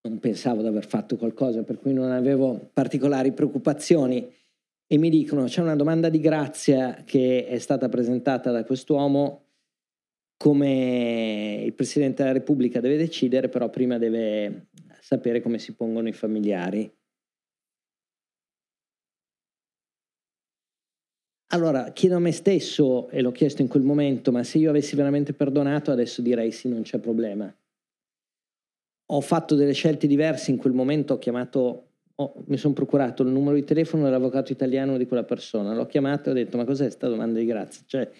non pensavo di aver fatto qualcosa per cui non avevo particolari preoccupazioni e mi dicono c'è una domanda di grazia che è stata presentata da quest'uomo come il Presidente della Repubblica deve decidere, però prima deve sapere come si pongono i familiari. Allora, chiedo a me stesso, e l'ho chiesto in quel momento, ma se io avessi veramente perdonato, adesso direi sì, non c'è problema. Ho fatto delle scelte diverse, in quel momento ho chiamato ho, mi sono procurato il numero di telefono dell'avvocato italiano di quella persona, l'ho chiamato e ho detto ma cos'è questa domanda di grazia? Cioè,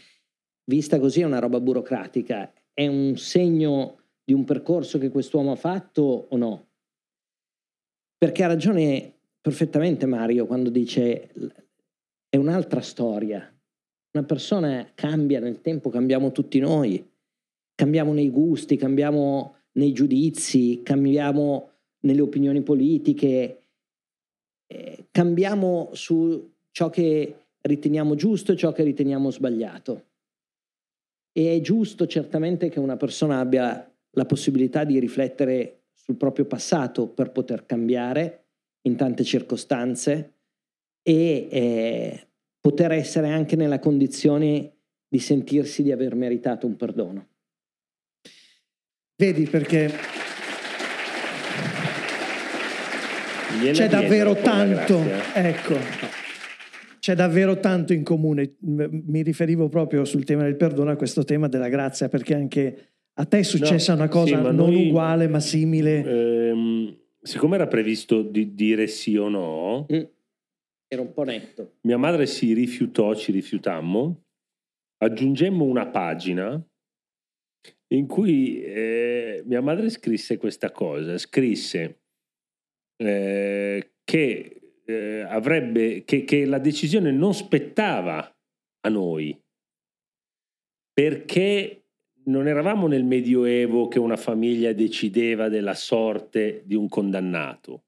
vista così è una roba burocratica, è un segno di un percorso che quest'uomo ha fatto o no? Perché ha ragione perfettamente Mario quando dice è un'altra storia. Una persona cambia nel tempo, cambiamo tutti noi, cambiamo nei gusti, cambiamo nei giudizi, cambiamo nelle opinioni politiche, eh, cambiamo su ciò che riteniamo giusto e ciò che riteniamo sbagliato. E è giusto certamente che una persona abbia la possibilità di riflettere sul proprio passato per poter cambiare in tante circostanze e eh, poter essere anche nella condizione di sentirsi di aver meritato un perdono. Vedi perché c'è davvero tanto, ecco, c'è davvero tanto in comune. Mi riferivo proprio sul tema del perdono a questo tema della grazia, perché anche a te è successa no, una cosa sì, non noi, uguale ma simile. Ehm, siccome era previsto di dire sì o no, mm. Era un po' netto. Mia madre si rifiutò, ci rifiutammo, aggiungemmo una pagina in cui eh, mia madre scrisse questa cosa, scrisse eh, che, eh, avrebbe, che, che la decisione non spettava a noi, perché non eravamo nel Medioevo che una famiglia decideva della sorte di un condannato,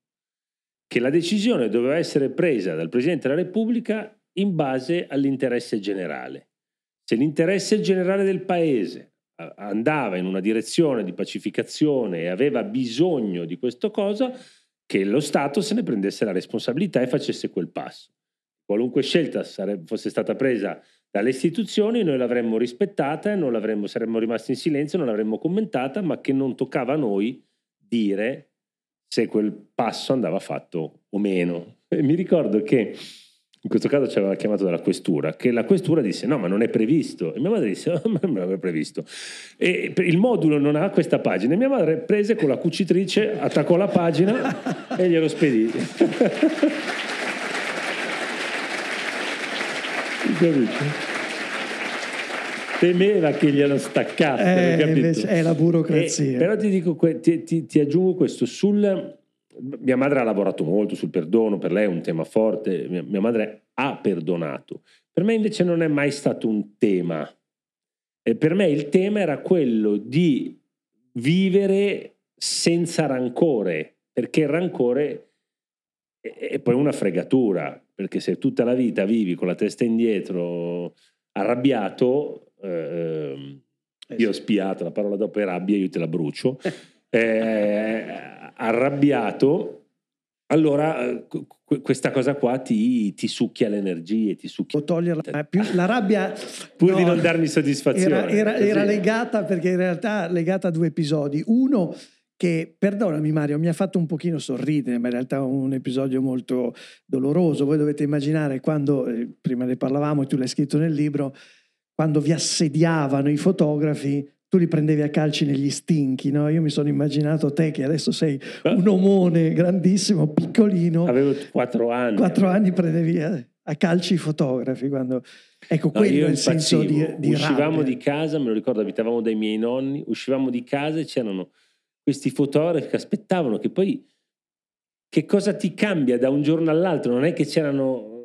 che la decisione doveva essere presa dal Presidente della Repubblica in base all'interesse generale. Se l'interesse generale del Paese andava in una direzione di pacificazione e aveva bisogno di questa cosa, che lo Stato se ne prendesse la responsabilità e facesse quel passo. Qualunque scelta fosse stata presa dalle istituzioni, noi l'avremmo rispettata, non l'avremmo, saremmo rimasti in silenzio, non l'avremmo commentata, ma che non toccava a noi dire se quel passo andava fatto o meno. E mi ricordo che in questo caso ci aveva chiamato dalla questura, che la questura disse no ma non è previsto e mia madre disse no ma non l'aveva previsto e il modulo non ha questa pagina e mia madre prese con la cucitrice, attaccò la pagina e glielo spedì. [LAUGHS] Temeva che glielo staccasse. Eh, è la burocrazia. E, però ti dico, ti, ti, ti aggiungo questo sul mia madre ha lavorato molto sul perdono, per lei è un tema forte, mia, mia madre ha perdonato. Per me invece non è mai stato un tema. E per me il tema era quello di vivere senza rancore, perché il rancore è, è poi una fregatura, perché se tutta la vita vivi con la testa indietro, arrabbiato, eh, io ho spiato, la parola dopo è rabbia, io te la brucio. [LAUGHS] Eh, arrabbiato, allora eh, questa cosa qua ti, ti succhia le energie, ti succhia... toglierla, più, la rabbia... Pur no, di non darmi soddisfazione. Era, era, era, legata, perché in realtà legata a due episodi. Uno che, perdonami Mario, mi ha fatto un pochino sorridere, ma in realtà è un episodio molto doloroso. Voi dovete immaginare quando, eh, prima ne parlavamo e tu l'hai scritto nel libro, quando vi assediavano i fotografi tu li prendevi a calci negli stinchi, no? Io mi sono immaginato te che adesso sei un omone grandissimo, piccolino. Avevo quattro anni. Quattro anni prendevi a, a calci i fotografi quando... Ecco, no, quello è il senso di, di Uscivamo rabbia. di casa, me lo ricordo, abitavamo dai miei nonni, uscivamo di casa e c'erano questi fotografi che aspettavano che poi... Che cosa ti cambia da un giorno all'altro? Non è che c'erano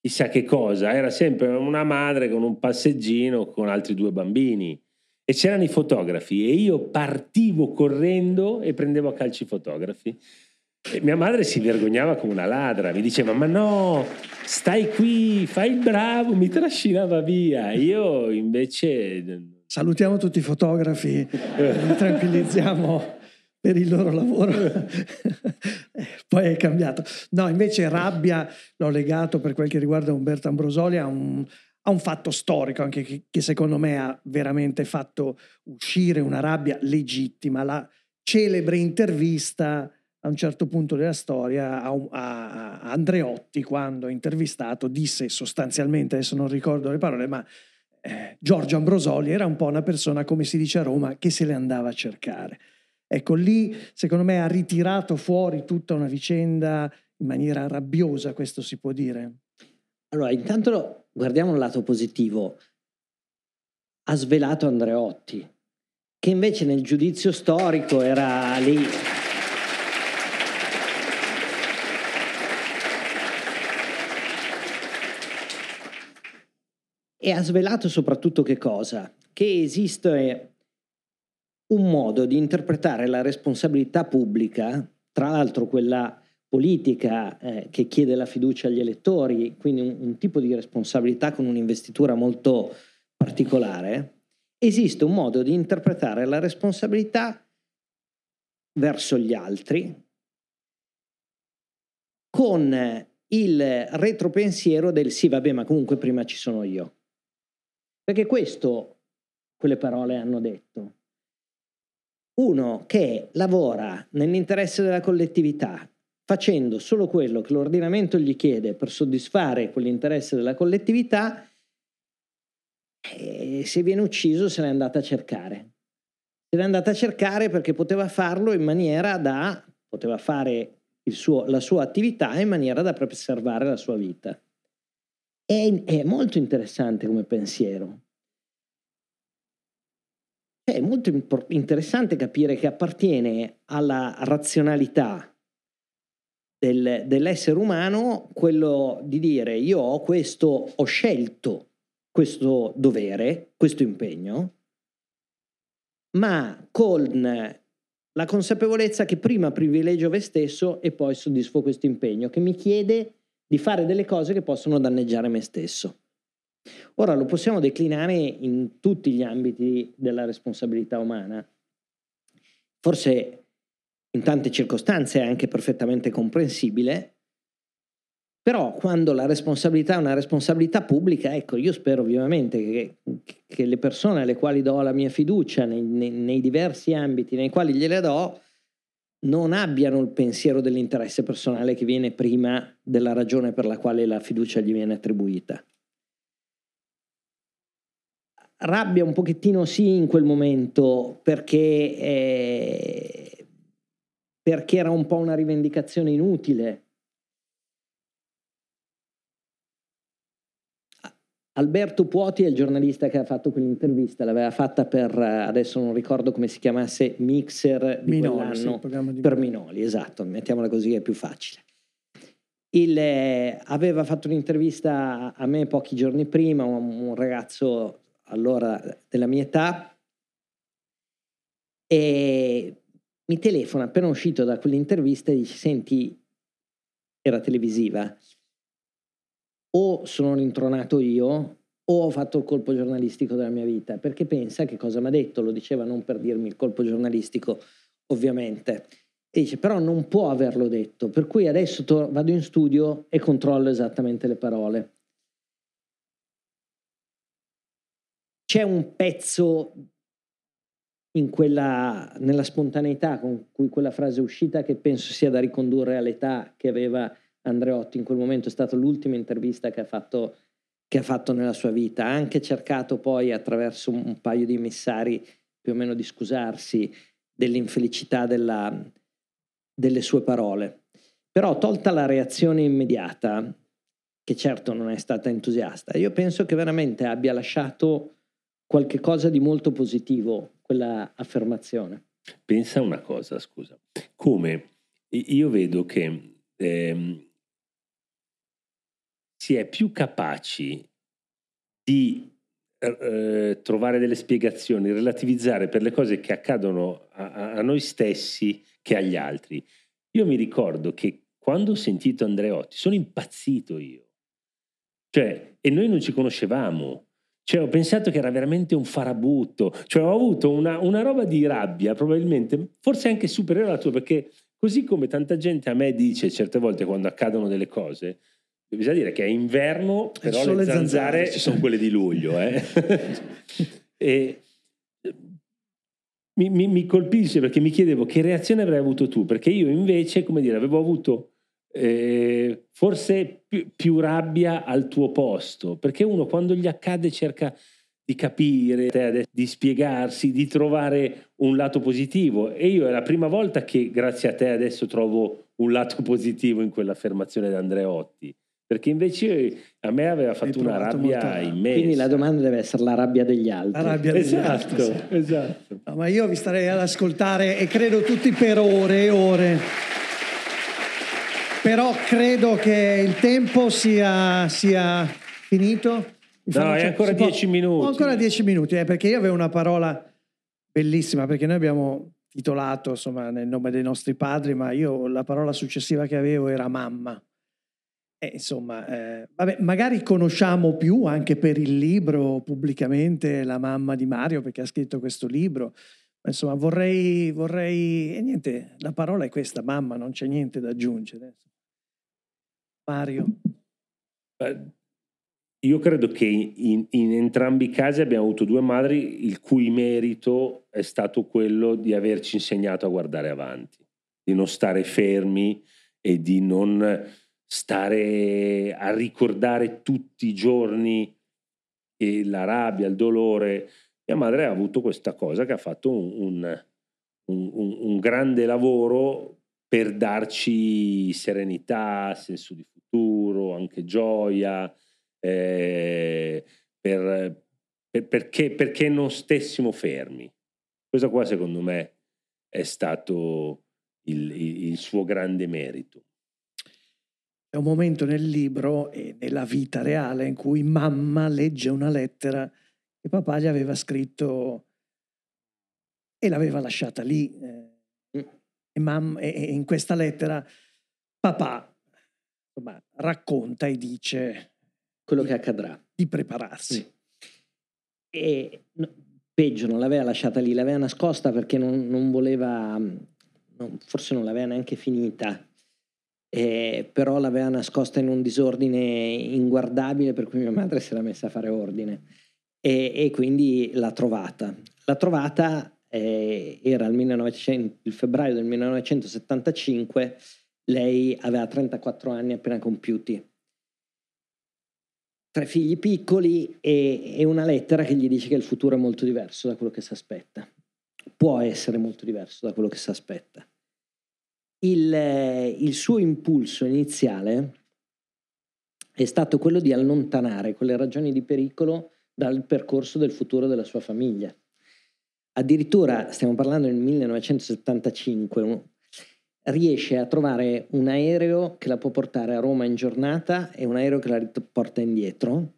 chissà che cosa, era sempre una madre con un passeggino con altri due bambini e c'erano i fotografi e io partivo correndo e prendevo a calci i fotografi. E mia madre si vergognava come una ladra, mi diceva ma no, stai qui, fai il bravo, mi trascinava via. Io invece... Salutiamo tutti i fotografi, li [LAUGHS] tranquillizziamo per il loro lavoro. [LAUGHS] Poi è cambiato. No, invece rabbia l'ho legato per quel che riguarda Umberto Ambrosoli a un, a un fatto storico anche che, che, secondo me ha veramente fatto uscire una rabbia legittima, la celebre intervista a un certo punto della storia a, a, Andreotti quando intervistato disse sostanzialmente, adesso non ricordo le parole, ma eh, Giorgio Ambrosoli era un po' una persona, come si dice a Roma, che se le andava a cercare. Ecco, lì secondo me ha ritirato fuori tutta una vicenda in maniera rabbiosa, questo si può dire. Allora, intanto guardiamo il lato positivo. Ha svelato Andreotti, che invece nel giudizio storico era lì. E ha svelato soprattutto che cosa? Che esiste un modo di interpretare la responsabilità pubblica, tra l'altro quella politica eh, che chiede la fiducia agli elettori, quindi un, un tipo di responsabilità con un'investitura molto particolare, esiste un modo di interpretare la responsabilità verso gli altri con il retropensiero del sì, vabbè, ma comunque prima ci sono io. Perché questo quelle parole hanno detto. Uno che lavora nell'interesse della collettività, facendo solo quello che l'ordinamento gli chiede per soddisfare quell'interesse della collettività, e se viene ucciso se l'è andata a cercare. Se l'è andata a cercare perché poteva farlo in maniera da, poteva fare suo, la sua attività in maniera da preservare la sua vita. È, è molto interessante come pensiero. È molto interessante capire che appartiene alla razionalità del, dell'essere umano quello di dire io ho questo, ho scelto questo dovere, questo impegno, ma con la consapevolezza che prima privilegio me stesso e poi soddisfo questo impegno, che mi chiede di fare delle cose che possono danneggiare me stesso. Ora lo possiamo declinare in tutti gli ambiti della responsabilità umana. Forse in tante circostanze è anche perfettamente comprensibile, però quando la responsabilità è una responsabilità pubblica, ecco, io spero vivamente che, che le persone alle quali do la mia fiducia nei, nei, nei diversi ambiti nei quali gliele do, non abbiano il pensiero dell'interesse personale che viene prima della ragione per la quale la fiducia gli viene attribuita. Rabbia un pochettino sì in quel momento perché, eh, perché era un po' una rivendicazione inutile Alberto Puoti è il giornalista che ha fatto quell'intervista, l'aveva fatta per, adesso non ricordo come si chiamasse, Mixer di Minoli, sì, di per Minoli, esatto, mettiamola così è più facile. Il, eh, aveva fatto un'intervista a me pochi giorni prima, un, un ragazzo allora della mia età, e mi telefona appena uscito da quell'intervista e dice, senti, era televisiva, o sono rintronato io o ho fatto il colpo giornalistico della mia vita, perché pensa che cosa mi ha detto, lo diceva non per dirmi il colpo giornalistico, ovviamente. E dice, però non può averlo detto, per cui adesso to- vado in studio e controllo esattamente le parole. C'è un pezzo quella, nella spontaneità con cui quella frase è uscita che penso sia da ricondurre all'età che aveva Andreotti in quel momento è stata l'ultima intervista che ha fatto, che ha fatto nella sua vita. Ha anche cercato poi attraverso un paio di emissari più o meno di scusarsi dell'infelicità della, delle sue parole. Però tolta la reazione immediata, che certo non è stata entusiasta, io penso che veramente abbia lasciato qualche cosa di molto positivo quella affermazione. Pensa una cosa, scusa, come io vedo che ehm, si è più capaci di eh, trovare delle spiegazioni, relativizzare per le cose che accadono a, a, noi stessi che agli altri. Io mi ricordo che quando ho sentito Andreotti sono impazzito io. Cioè, e noi non ci conoscevamo. Cioè, ho pensato che era veramente un farabutto. Cioè, ho avuto una, una roba di rabbia, probabilmente, forse anche superiore alla tua, perché così come tanta gente a me dice certe volte quando accadono delle cose, Bisogna dire che è inverno, però le, le zanzare, zanzare sono quelle di luglio. Eh? [LAUGHS] e mi, mi, mi, colpisce perché mi chiedevo che reazione avrei avuto tu, perché io invece, come dire, avevo avuto eh, forse più, più, rabbia al tuo posto, perché uno quando gli accade cerca di capire, di spiegarsi, di trovare un lato positivo e io è la prima volta che grazie a te adesso trovo un lato [LAUGHS] positivo in quell'affermazione di Andreotti perché invece a me aveva fatto una rabbia immensa. Quindi la domanda deve essere la rabbia degli altri. La rabbia degli esatto, altri. Sì. Esatto. No, ma io vi starei ad ascoltare e credo tutti per ore e ore. Però credo che il tempo sia, sia finito. No, hai ancora dieci minuti. Ho ancora dieci minuti, eh, perché io avevo una parola bellissima, perché noi abbiamo titolato, insomma, nel nome dei nostri padri, ma io la parola successiva che avevo era mamma. E, insomma, eh, vabbè, magari conosciamo più anche per il libro pubblicamente la mamma di Mario, perché ha scritto questo libro. Ma, insomma, vorrei, vorrei, e niente, la parola è questa, mamma, non c'è niente da aggiungere. Mario. Io credo che in, in, entrambi i casi abbiamo avuto due madri il cui merito è stato quello di averci insegnato a guardare avanti, di non stare fermi e di non stare a ricordare tutti i giorni la rabbia, il dolore. Mia madre ha avuto questa cosa che ha fatto un, un, un, un grande lavoro per darci serenità, senso di futuro, anche gioia eh, per, per, perché, perché non stessimo fermi. Questo qua secondo me è stato il, il, il suo grande merito. È un momento nel libro e nella vita reale in cui mamma legge una lettera che papà gli aveva scritto e l'aveva lasciata lì. Eh, e, mamma, e in questa lettera papà insomma, racconta e dice quello che accadrà. Di prepararsi. E no, peggio, non l'aveva lasciata lì, l'aveva nascosta perché non, non voleva, non, forse non l'aveva neanche finita, eh, però l'aveva nascosta in un disordine inguardabile per cui mia madre si era messa a fare ordine e, e quindi l'ha trovata. L'ha trovata, eh, era il, 1900, il febbraio del 1975, lei aveva 34 anni appena compiuti tre figli piccoli e, e, una lettera che gli dice che il futuro è molto diverso da quello che si aspetta. Può essere molto diverso da quello che si aspetta. Il, il suo impulso iniziale è stato quello di allontanare quelle ragioni di pericolo dal percorso del futuro della sua famiglia. Addirittura, stiamo parlando del 1975, riesce a trovare un aereo che la può portare a Roma in giornata e un aereo che la porta indietro.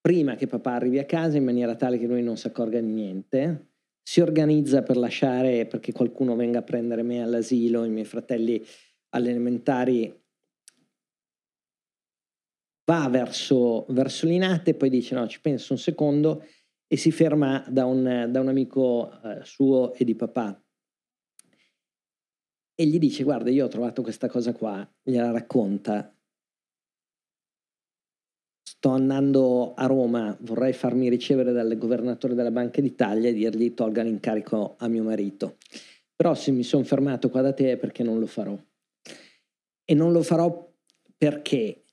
Prima che papà arrivi a casa in maniera tale che lui non si accorga di niente, si organizza per lasciare perché qualcuno venga a prendere me all'asilo, i miei fratelli alle elementari va verso, verso Linate, poi dice no, ci penso un secondo e si ferma da un, da un amico eh, suo e di papà. E gli dice, guarda, io ho trovato questa cosa qua, gliela racconta. Sto andando a Roma, vorrei farmi ricevere dal governatore della Banca d'Italia e dirgli tolga l'incarico a mio marito. Però se mi sono fermato qua da te è perché non lo farò. E non lo farò perché?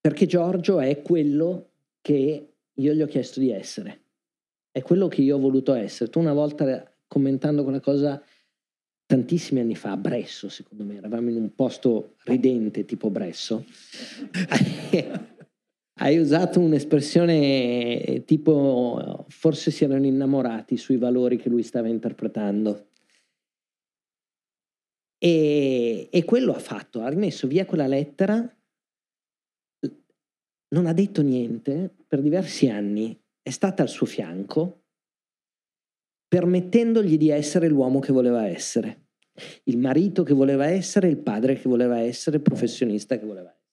Perché Giorgio è quello che io gli ho chiesto di essere. È quello che io ho voluto essere. Tu una volta commentando quella cosa tantissimi anni fa a Bresso, secondo me, eravamo in un posto ridente tipo Bresso, [LAUGHS] hai usato un'espressione tipo forse si erano innamorati sui valori che lui stava interpretando. E, e quello ha fatto, ha rimesso via quella lettera non ha detto niente per diversi anni, è stata al suo fianco, permettendogli di essere l'uomo che voleva essere, il marito che voleva essere, il padre che voleva essere, il professionista che voleva essere.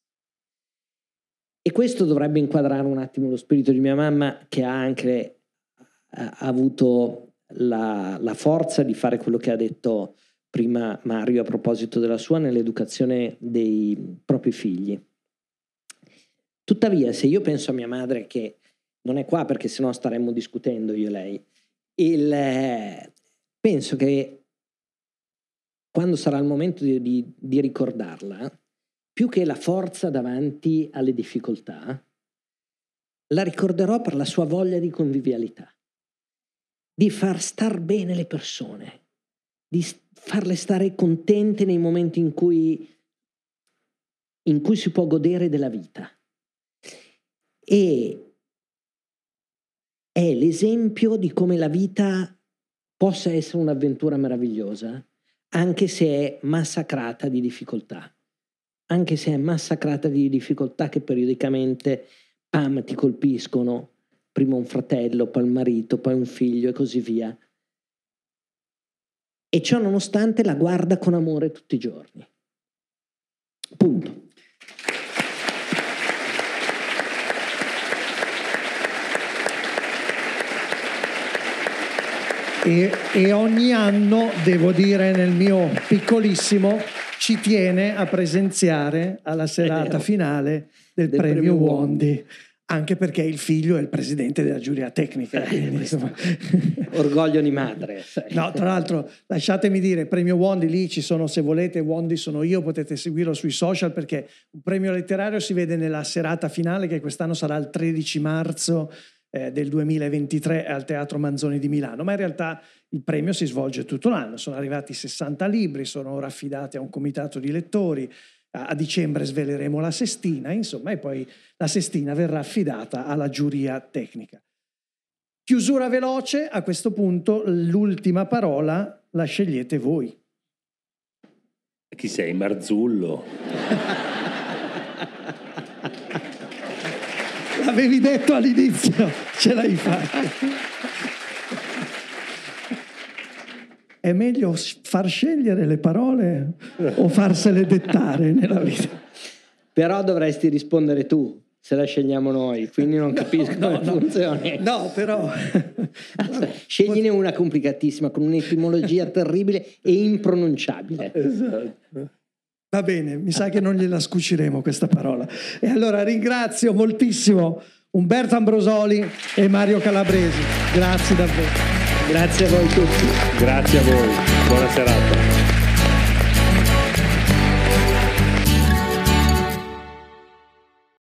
E questo dovrebbe inquadrare un attimo lo spirito di mia mamma che ha anche ha avuto la, la forza di fare quello che ha detto prima Mario a proposito della sua nell'educazione dei propri figli. Tuttavia, se io penso a mia madre che non è qua perché sennò staremmo discutendo io e lei, il, eh, penso che quando sarà il momento di, di, di ricordarla, più che la forza davanti alle difficoltà, la ricorderò per la sua voglia di convivialità, di far star bene le persone, di farle stare contente nei momenti in cui, in cui si può godere della vita e è l'esempio di come la vita possa essere un'avventura meravigliosa, anche se è massacrata di difficoltà, anche se è massacrata di difficoltà che periodicamente, pam, ti colpiscono, prima un fratello, poi il marito, poi un figlio e così via. E ciò nonostante la guarda con amore tutti i giorni. Punto. E, e, ogni anno, devo dire nel mio piccolissimo, ci tiene a presenziare alla serata finale del, del premio, premio Wondi. Anche perché il figlio è il presidente della giuria tecnica. Eh, quindi, Orgoglio di madre. [LAUGHS] No, tra l'altro, lasciatemi dire, premio Wondi, lì ci sono, se volete, Wondi sono io, potete seguirlo sui social perché un premio letterario si vede nella serata finale che quest'anno sarà il 13 marzo eh, del 2023 al Teatro Manzoni di Milano, ma in realtà il premio si svolge tutto l'anno, sono arrivati 60 libri, sono ora affidati a un comitato di lettori, a, a dicembre sveleremo la sestina, insomma, e poi la sestina verrà affidata alla giuria tecnica. Chiusura veloce, a questo punto l'ultima parola la scegliete voi. Chi sei, Marzullo? [LAUGHS] L'avevi detto all'inizio, ce l'hai fatta. È meglio far scegliere le parole o farsele dettare nella vita? Però dovresti rispondere tu, se la scegliamo noi, quindi non capisco no, come no, funziona. No, però... Scegliene una complicatissima, con un'etimologia terribile e impronunciabile. Esatto. Va bene, mi sa che non gliela scuciremo questa parola. E allora ringrazio moltissimo Umberto Ambrosoli e Mario Calabresi. Grazie davvero. Grazie a voi tutti. Grazie a voi. Buona serata.